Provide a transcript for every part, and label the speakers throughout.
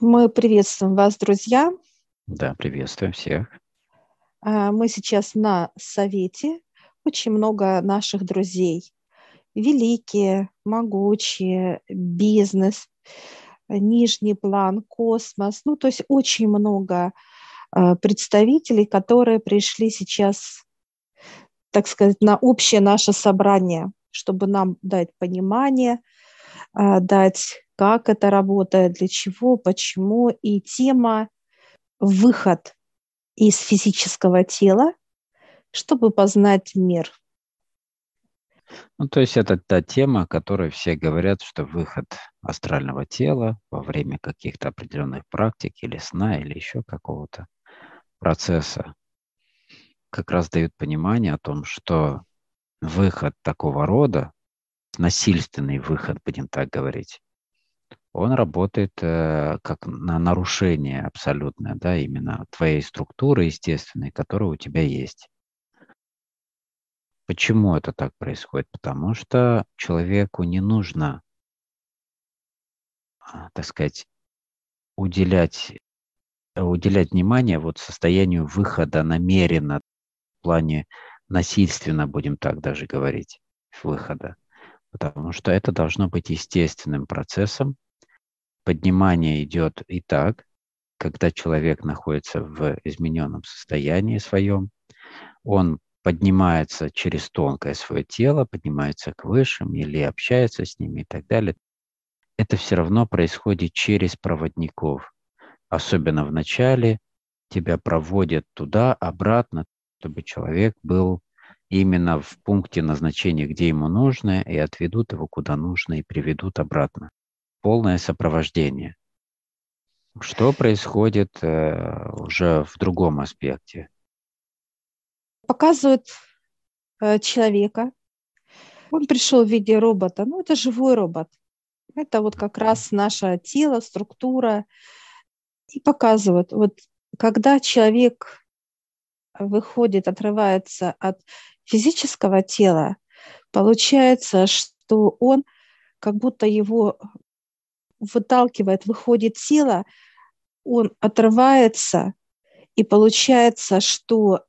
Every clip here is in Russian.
Speaker 1: Мы приветствуем вас, друзья.
Speaker 2: Да, приветствуем всех.
Speaker 1: А, мы сейчас на совете. Очень много наших друзей. Великие, могучие, бизнес, нижний план, космос. Ну, то есть очень много а, представителей, которые пришли сейчас, так сказать, на общее наше собрание, чтобы нам дать понимание, а, дать как это работает, для чего, почему. И тема «Выход из физического тела, чтобы познать мир».
Speaker 2: Ну, то есть это та тема, о которой все говорят, что выход астрального тела во время каких-то определенных практик или сна, или еще какого-то процесса как раз дают понимание о том, что выход такого рода, насильственный выход, будем так говорить, он работает э, как на нарушение абсолютное, да, именно твоей структуры естественной, которая у тебя есть. Почему это так происходит? Потому что человеку не нужно, а, так сказать, уделять, уделять внимание вот состоянию выхода намеренно, в плане насильственно, будем так даже говорить, выхода. Потому что это должно быть естественным процессом, поднимание идет и так, когда человек находится в измененном состоянии своем, он поднимается через тонкое свое тело, поднимается к высшим или общается с ними и так далее. Это все равно происходит через проводников. Особенно в начале тебя проводят туда, обратно, чтобы человек был именно в пункте назначения, где ему нужно, и отведут его куда нужно и приведут обратно полное сопровождение. Что происходит э, уже в другом аспекте?
Speaker 1: Показывают э, человека. Он пришел в виде робота. Ну, это живой робот. Это вот как раз наше тело, структура. И показывают, вот когда человек выходит, отрывается от физического тела, получается, что он как будто его выталкивает, выходит тело, он отрывается, и получается, что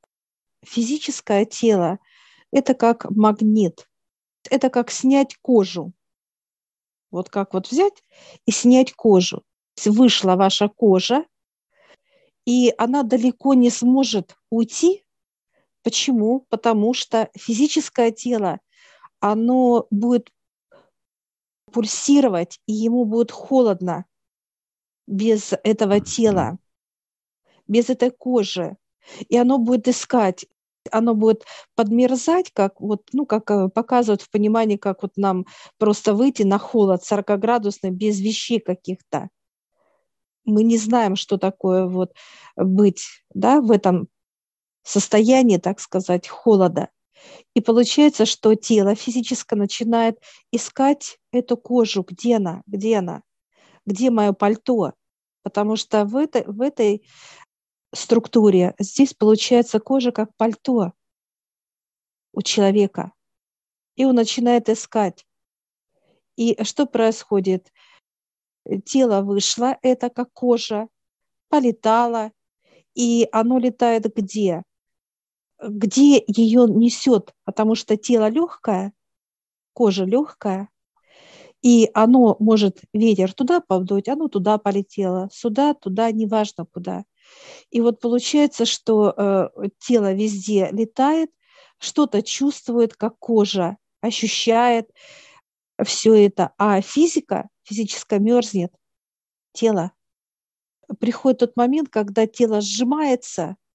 Speaker 1: физическое тело – это как магнит, это как снять кожу. Вот как вот взять и снять кожу. Вышла ваша кожа, и она далеко не сможет уйти. Почему? Потому что физическое тело, оно будет пульсировать, и ему будет холодно без этого тела, без этой кожи. И оно будет искать, оно будет подмерзать, как вот, ну, как э, показывают в понимании, как вот нам просто выйти на холод 40-градусный без вещей каких-то. Мы не знаем, что такое вот быть, да, в этом состоянии, так сказать, холода. И получается, что тело физически начинает искать эту кожу, где она, где она, где мое пальто. Потому что в этой, в этой структуре здесь получается кожа как пальто у человека. И он начинает искать. И что происходит? Тело вышло, это как кожа, полетало, и оно летает где? Где ее несет, потому что тело легкое, кожа легкая, и оно может ветер туда подуть, оно туда полетело, сюда, туда, неважно куда. И вот получается, что э, тело везде летает, что-то чувствует, как кожа ощущает все это, а физика, физическая мерзнет, тело. Приходит тот момент, когда тело сжимается –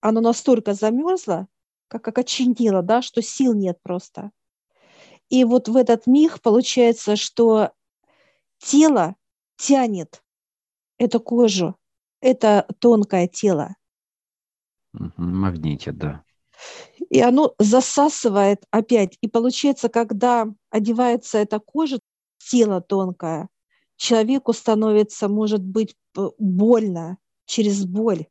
Speaker 1: оно настолько замерзло, как окоченело, да, что сил нет просто. И вот в этот миг получается, что тело тянет эту кожу, это тонкое тело.
Speaker 2: Магнитит, да.
Speaker 1: И оно засасывает опять. И получается, когда одевается эта кожа, тело тонкое, человеку становится, может быть, больно через боль.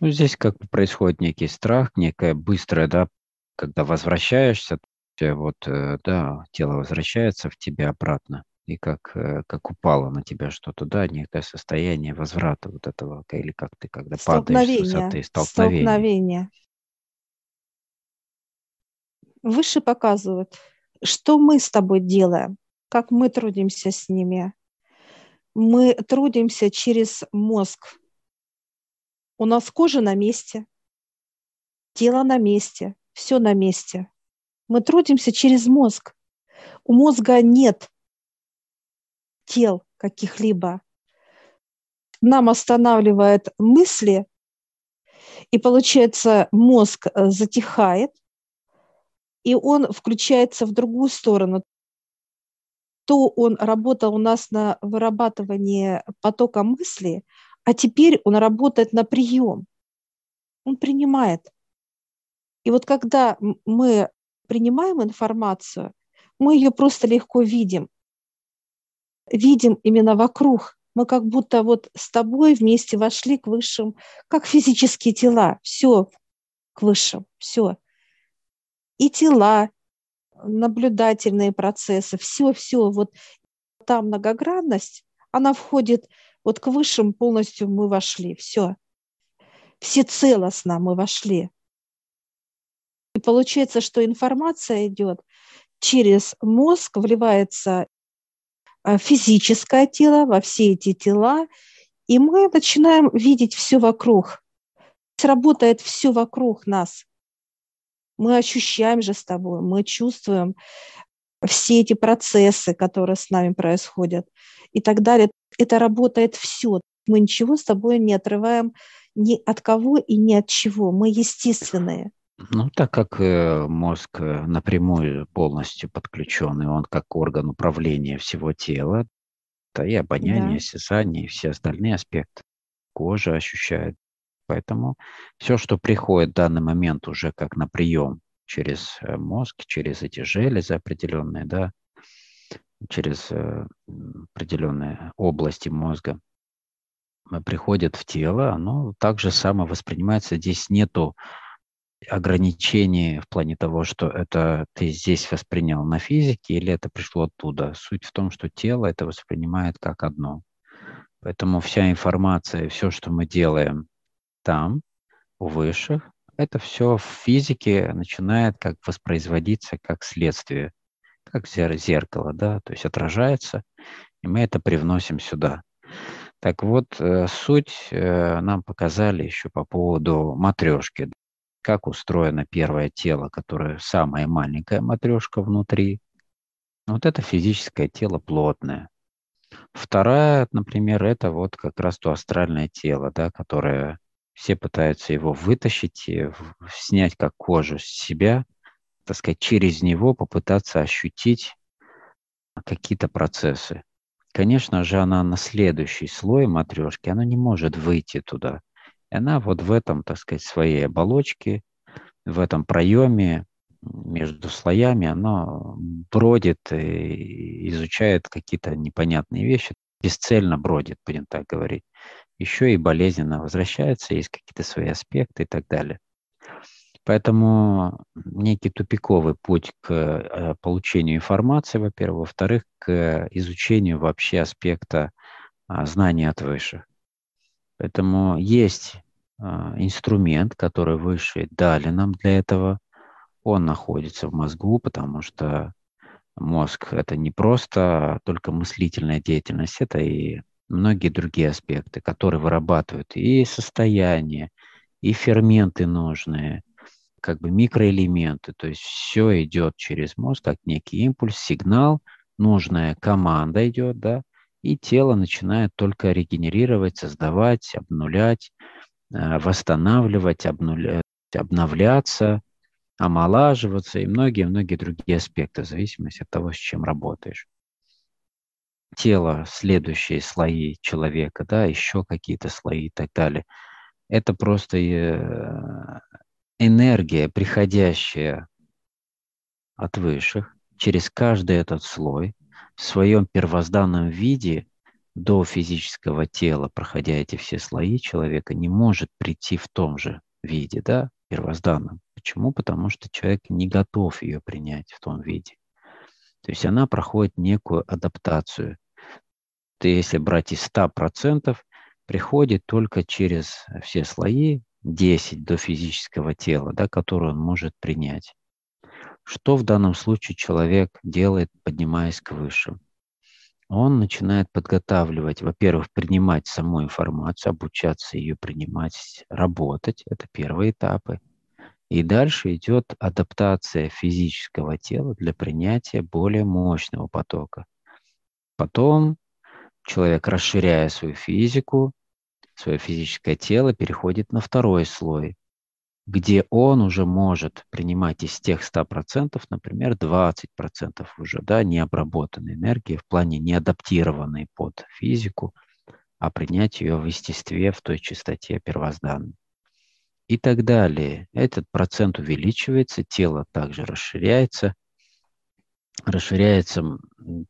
Speaker 2: Ну, здесь как бы происходит некий страх, некое быстрое, да, когда возвращаешься, вот, э, да, тело возвращается в тебя обратно. и как, э, как упало на тебя что-то, да, некое состояние возврата вот этого, или как ты, когда падаешь с высоты,
Speaker 1: столкновение. столкновение. Выше показывают, что мы с тобой делаем, как мы трудимся с ними. Мы трудимся через мозг. У нас кожа на месте, тело на месте, все на месте. Мы трудимся через мозг. У мозга нет тел каких-либо. Нам останавливает мысли, и получается мозг э, затихает, и он включается в другую сторону. То он работал у нас на вырабатывание потока мысли, а теперь он работает на прием. Он принимает. И вот когда мы принимаем информацию, мы ее просто легко видим. Видим именно вокруг. Мы как будто вот с тобой вместе вошли к высшим, как физические тела. Все к высшим, все. И тела, наблюдательные процессы, все-все. Вот та многогранность, она входит вот к высшим полностью мы вошли. Все. Всецелостно мы вошли. И получается, что информация идет через мозг, вливается а, физическое тело во все эти тела, и мы начинаем видеть все вокруг. Работает все вокруг нас. Мы ощущаем же с тобой, мы чувствуем все эти процессы, которые с нами происходят и так далее. Это работает все. Мы ничего с тобой не отрываем ни от кого и ни от чего. Мы естественные.
Speaker 2: Ну, так как э, мозг э, напрямую полностью подключен, и он как орган управления всего тела, то и обоняние, да. осязание, и все остальные аспекты кожа ощущает. Поэтому все, что приходит в данный момент уже как на прием через э, мозг, через эти железы определенные, да, через определенные области мозга, приходит в тело, оно также само воспринимается. Здесь нету ограничений в плане того, что это ты здесь воспринял на физике или это пришло оттуда. Суть в том, что тело это воспринимает как одно. Поэтому вся информация, все, что мы делаем там, у высших, это все в физике начинает как воспроизводиться как следствие, как зеркало, да, то есть отражается, и мы это привносим сюда. Так вот, э, суть э, нам показали еще по поводу матрешки как устроено первое тело, которое самая маленькая матрешка внутри. Вот это физическое тело плотное. Вторая, например, это вот как раз то астральное тело, да, которое все пытаются его вытащить, снять как кожу с себя, так сказать, через него попытаться ощутить какие-то процессы. Конечно же, она на следующий слой матрешки, она не может выйти туда. И она вот в этом, так сказать, своей оболочке, в этом проеме между слоями, она бродит и изучает какие-то непонятные вещи, бесцельно бродит, будем так говорить. Еще и болезненно возвращается, есть какие-то свои аспекты и так далее. Поэтому некий тупиковый путь к э, получению информации, во-первых, во-вторых, к изучению вообще аспекта а, знания от высших. Поэтому есть а, инструмент, который выше дали нам для этого. Он находится в мозгу, потому что мозг – это не просто только мыслительная деятельность, это и многие другие аспекты, которые вырабатывают и состояние, и ферменты нужные, как бы микроэлементы. То есть все идет через мозг, как некий импульс, сигнал, нужная команда идет, да, и тело начинает только регенерировать, создавать, обнулять, э, восстанавливать, обнулять, обновляться, омолаживаться и многие-многие другие аспекты в зависимости от того, с чем работаешь. Тело, следующие слои человека, да, еще какие-то слои и так далее. Это просто э, энергия, приходящая от высших через каждый этот слой – в своем первозданном виде до физического тела, проходя эти все слои человека, не может прийти в том же виде, да, первозданном. Почему? Потому что человек не готов ее принять в том виде. То есть она проходит некую адаптацию. Ты, если брать из 100%, приходит только через все слои, 10 до физического тела, да, которое он может принять. Что в данном случае человек делает, поднимаясь к выше? Он начинает подготавливать, во-первых, принимать саму информацию, обучаться ее принимать, работать. Это первые этапы. И дальше идет адаптация физического тела для принятия более мощного потока. Потом человек, расширяя свою физику, свое физическое тело, переходит на второй слой, где он уже может принимать из тех 100%, например, 20% уже, да, необработанной энергии в плане неадаптированной под физику, а принять ее в естестве, в той чистоте первозданной и так далее. Этот процент увеличивается, тело также расширяется. Расширяется,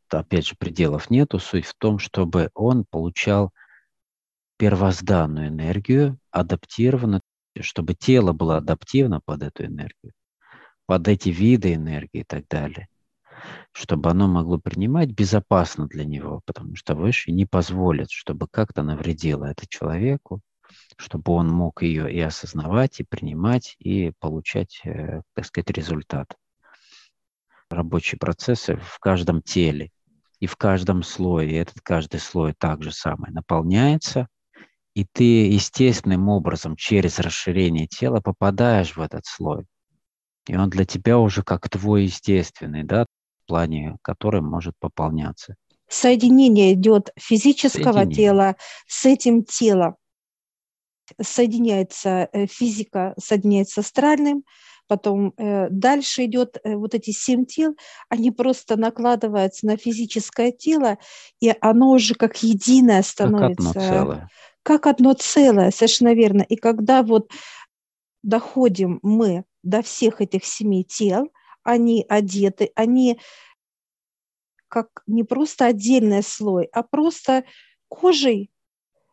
Speaker 2: опять же, пределов нету. Суть в том, чтобы он получал первозданную энергию, адаптированную, чтобы тело было адаптивно под эту энергию, под эти виды энергии и так далее, чтобы оно могло принимать безопасно для него, потому что выше не позволит, чтобы как-то навредило это человеку, чтобы он мог ее и осознавать, и принимать, и получать, э, так сказать, результат. Рабочие процессы в каждом теле и в каждом слое, и этот каждый слой также самое наполняется, и ты естественным образом через расширение тела попадаешь в этот слой. И он для тебя уже как твой естественный, да, в плане, который может пополняться.
Speaker 1: Соединение идет физического Соединение. тела с этим телом соединяется э, физика, соединяется с астральным, потом э, дальше идет э, вот эти семь тел, они просто накладываются на физическое тело, и оно уже как единое становится.
Speaker 2: Как одно целое.
Speaker 1: Как одно целое, совершенно верно. И когда вот доходим мы до всех этих семи тел, они одеты, они как не просто отдельный слой, а просто кожей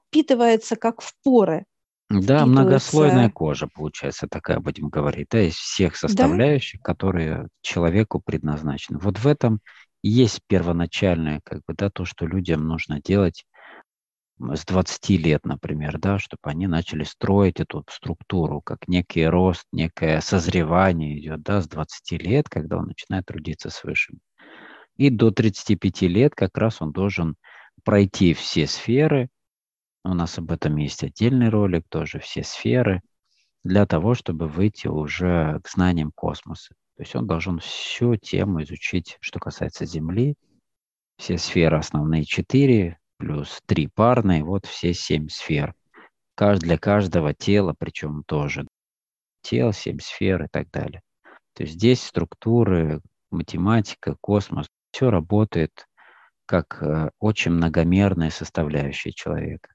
Speaker 1: впитывается как в поры.
Speaker 2: Да, многослойная кожа, получается, такая, будем говорить, да, из всех составляющих, да? которые человеку предназначены. Вот в этом и есть первоначальное, как бы, да, то, что людям нужно делать с 20 лет, например, да, чтобы они начали строить эту структуру, как некий рост, некое созревание идет, да, с 20 лет, когда он начинает трудиться с высшим. И до 35 лет как раз он должен пройти все сферы, у нас об этом есть отдельный ролик, тоже все сферы, для того, чтобы выйти уже к знаниям космоса. То есть он должен всю тему изучить, что касается Земли, все сферы основные четыре, плюс три парные, вот все семь сфер. Для каждого тела, причем тоже тел, семь сфер и так далее. То есть здесь структуры, математика, космос, все работает как э, очень многомерная составляющая человека.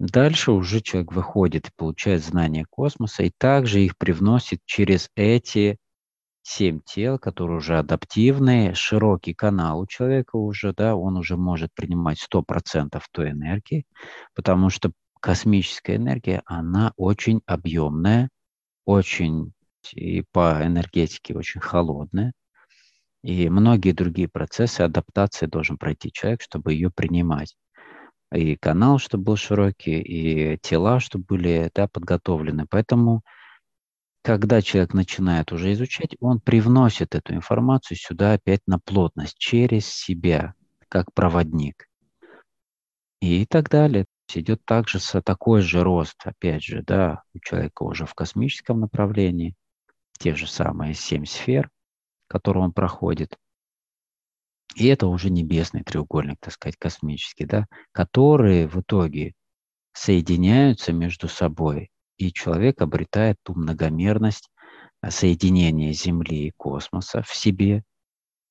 Speaker 2: Дальше уже человек выходит и получает знания космоса, и также их привносит через эти семь тел, которые уже адаптивные, широкий канал у человека уже, да, он уже может принимать 100% той энергии, потому что космическая энергия, она очень объемная, очень и по энергетике очень холодная, и многие другие процессы адаптации должен пройти человек, чтобы ее принимать и канал, чтобы был широкий, и тела, чтобы были да, подготовлены. Поэтому, когда человек начинает уже изучать, он привносит эту информацию сюда опять на плотность, через себя, как проводник. И так далее. Идет также такой же рост, опять же, да, у человека уже в космическом направлении, те же самые семь сфер, которые он проходит – и это уже небесный треугольник, так сказать, космический, да, которые в итоге соединяются между собой, и человек обретает ту многомерность а, соединения Земли и космоса в себе,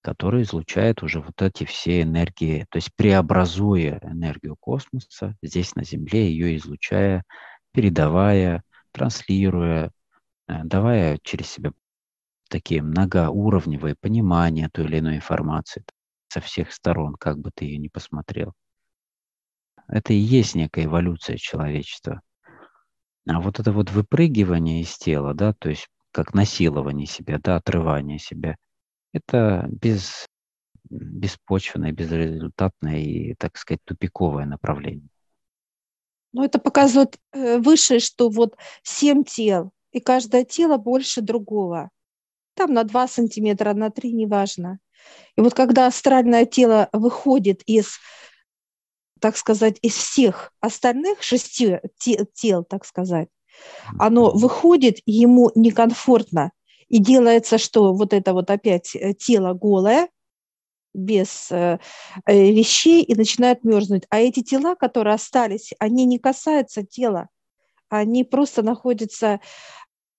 Speaker 2: который излучает уже вот эти все энергии, то есть преобразуя энергию космоса здесь на Земле, ее излучая, передавая, транслируя, э, давая через себя такие многоуровневые понимания той или иной информации со всех сторон, как бы ты ее ни посмотрел. Это и есть некая эволюция человечества. А вот это вот выпрыгивание из тела, да, то есть как насилование себя, да, отрывание себя, Это без, беспочвенное, безрезультатное и, так сказать, тупиковое направление.
Speaker 1: Ну, это показывает э, выше, что вот семь тел, и каждое тело больше другого. Там на 2 сантиметра, на 3, неважно. И вот когда астральное тело выходит из, так сказать, из всех остальных шести тел, так сказать, оно выходит, ему некомфортно, и делается, что вот это вот опять э, тело голое, без э, э, вещей и начинает мерзнуть. А эти тела, которые остались, они не касаются тела, они просто находятся,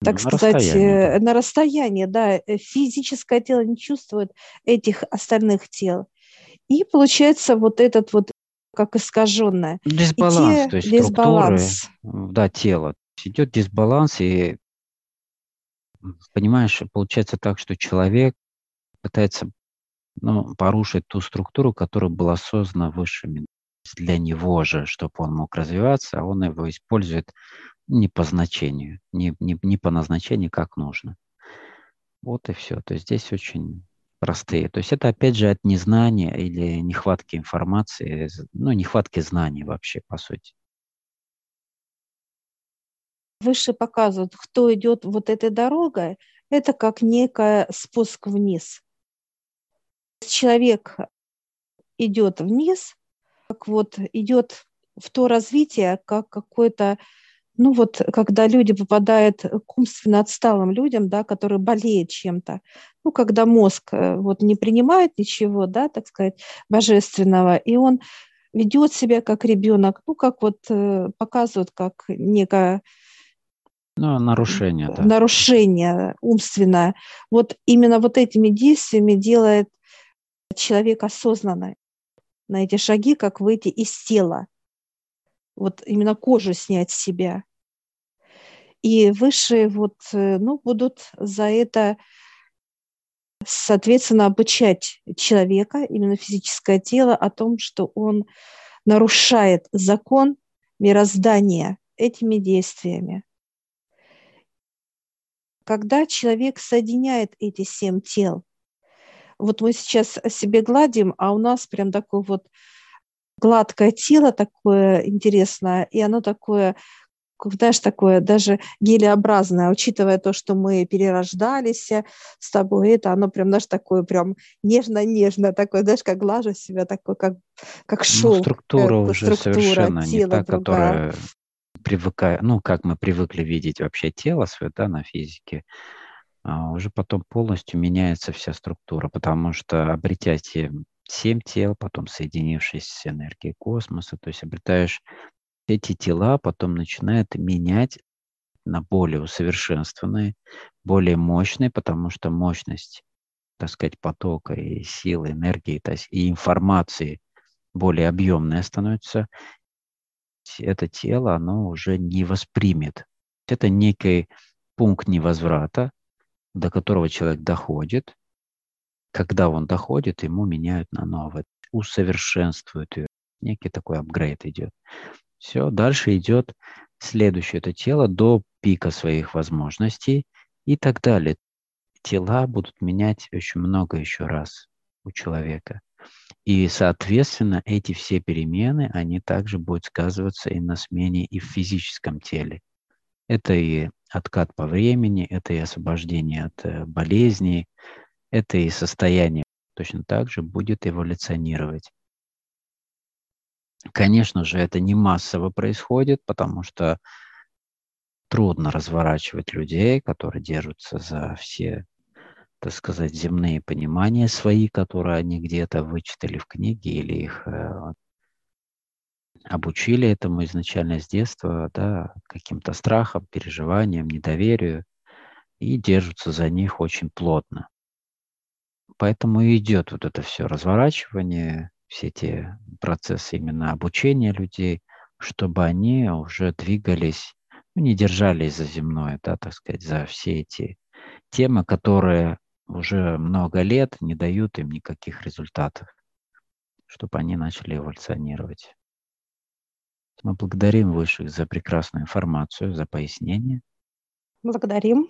Speaker 1: так на сказать, расстоянии, на расстоянии, да, физическое тело не чувствует этих остальных тел. И получается вот этот вот как искаженное.
Speaker 2: Дисбаланс, те, то есть дисбаланс. структуры, да, тела. Идет дисбаланс, и понимаешь, получается так, что человек пытается ну, порушить ту структуру, которая была создана высшими для него же, чтобы он мог развиваться, а он его использует не по значению, не, не, не по назначению, как нужно. Вот и все. То есть здесь очень простые. То есть это опять же от незнания или нехватки информации, ну, нехватки знаний вообще, по сути.
Speaker 1: Выше показывают, кто идет вот этой дорогой, это как некая спуск вниз человек идет вниз, как вот идет в то развитие, как какое-то, ну вот, когда люди попадают к умственно отсталым людям, да, которые болеют чем-то, ну, когда мозг э, вот не принимает ничего, да, так сказать, божественного, и он ведет себя как ребенок, ну, как вот э, показывают, как некое
Speaker 2: ну, нарушение, да.
Speaker 1: нарушение умственное. Вот именно вот этими действиями делает человек осознанно на эти шаги, как выйти из тела. Вот именно кожу снять с себя. И высшие вот, э, ну, будут за это, соответственно, обучать человека, именно физическое тело, о том, что он нарушает закон мироздания этими действиями. Когда человек соединяет эти семь тел, вот мы сейчас себе гладим, а у нас прям такое вот гладкое тело такое интересное, и оно такое, знаешь, такое даже гелеобразное, учитывая то, что мы перерождались с тобой, это оно прям, знаешь, такое прям нежно-нежно, такое, знаешь, как глажу себя, такое, как, как шелк.
Speaker 2: Ну, структура уже структура, совершенно не та, другая. которая привыкая, ну, как мы привыкли видеть вообще тело свое, да, на физике, а, уже потом полностью меняется вся структура, потому что обретя те семь тел, потом соединившись с энергией космоса, то есть обретаешь эти тела, потом начинает менять на более усовершенствованные, более мощные, потому что мощность, так сказать, потока и силы, энергии, то есть и информации более объемная становится, это тело, оно уже не воспримет. Это некий пункт невозврата, до которого человек доходит, когда он доходит, ему меняют на новое, усовершенствуют ее. Некий такой апгрейд идет. Все, дальше идет следующее это тело до пика своих возможностей и так далее. Тела будут менять очень много еще раз у человека. И, соответственно, эти все перемены, они также будут сказываться и на смене и в физическом теле. Это и откат по времени, это и освобождение от э, болезней, это и состояние точно так же будет эволюционировать. Конечно же, это не массово происходит, потому что трудно разворачивать людей, которые держатся за все, так сказать, земные понимания свои, которые они где-то вычитали в книге или их э, обучили этому изначально с детства, да, каким-то страхом, переживаниям, недоверию, и держатся за них очень плотно. Поэтому и идет вот это все разворачивание, все эти процессы именно обучения людей, чтобы они уже двигались, ну, не держались за земное, да, так сказать, за все эти темы, которые уже много лет не дают им никаких результатов, чтобы они начали эволюционировать. Мы благодарим Высших за прекрасную информацию, за пояснение.
Speaker 1: Благодарим.